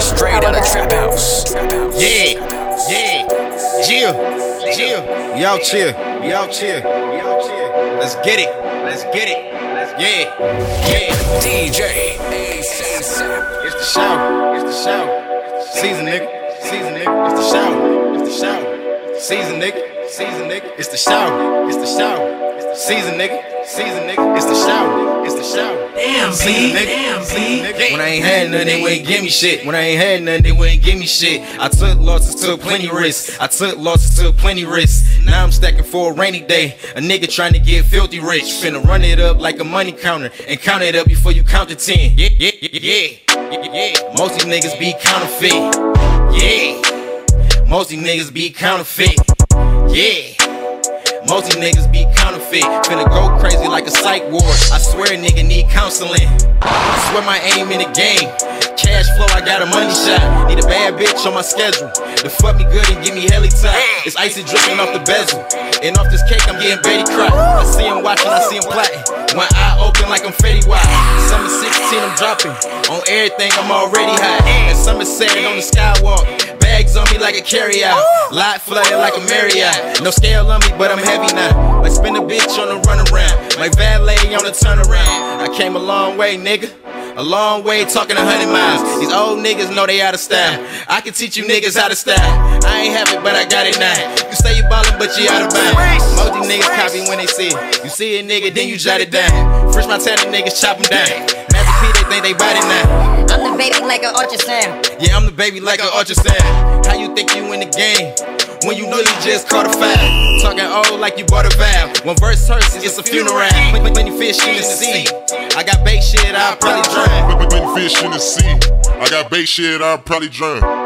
Straight out of trap house. Yeah, yeah, Jill, Jill, we out here, we out here, we out here. Let's get it, let's get it, yeah, yeah. DJ. It's the show, it's the show. Season nigga, season nigga. It's the show, it's the show. Season nigga, season nigga. It's the show, it's the show. Season nigga, season nigga. It's the show, it's the show. Damn, Season B. nigga, Damn, season B. nigga. When I ain't had nothing, they wouldn't give me shit. When I ain't had nothing, they wouldn't give me shit. I took losses, took plenty risks. I took losses, took plenty risks. Now I'm stacking for a rainy day. A nigga trying to get filthy rich. Finna run it up like a money counter and count it up before you count to ten. Yeah, yeah, yeah, yeah. yeah, yeah. Most these niggas be counterfeit. Yeah. Most these niggas be counterfeit. Yeah. Most niggas be counterfeit. Finna go crazy like a psych ward. I swear a nigga need counseling. I swear my aim in the game. Cash flow, I got a money shot. Need a bad bitch on my schedule. To fuck me good and give me heli time. It's icy dripping off the bezel. And off this cake, I'm getting Betty cry. I see him watching, I see him plotting. One eye open like I'm Fetty Wap. Summer 16, I'm dropping. On everything, I'm already high. And summer setting on the skywalk. Bags on me like a carry-out. Lot flooded like a Marriott. No scale on me, but I'm heavy now. Like spin a bitch on the runaround. Like valet on the turnaround. I came a long way, nigga. A long way talking a hundred miles. These old niggas know they out of style. I can teach you niggas how to style. I ain't have it, but I got it now. You say you ballin', but you out of bounds. Most these niggas copy when they see it. You see a nigga, then you jot it down. Fresh Montana niggas chop them down. Magic think they body now. I'm the baby like an ultrasound. Yeah, I'm the baby like an ultrasound. How you think you in the game? When you know you just caught a foul. Talking old like you bought a valve. When verse hurts, it's a funeral. When, when you fish in the sea. I got bait shit, I'll probably drown. When, when, when fish in the sea, I got bait shit, I'll probably drown.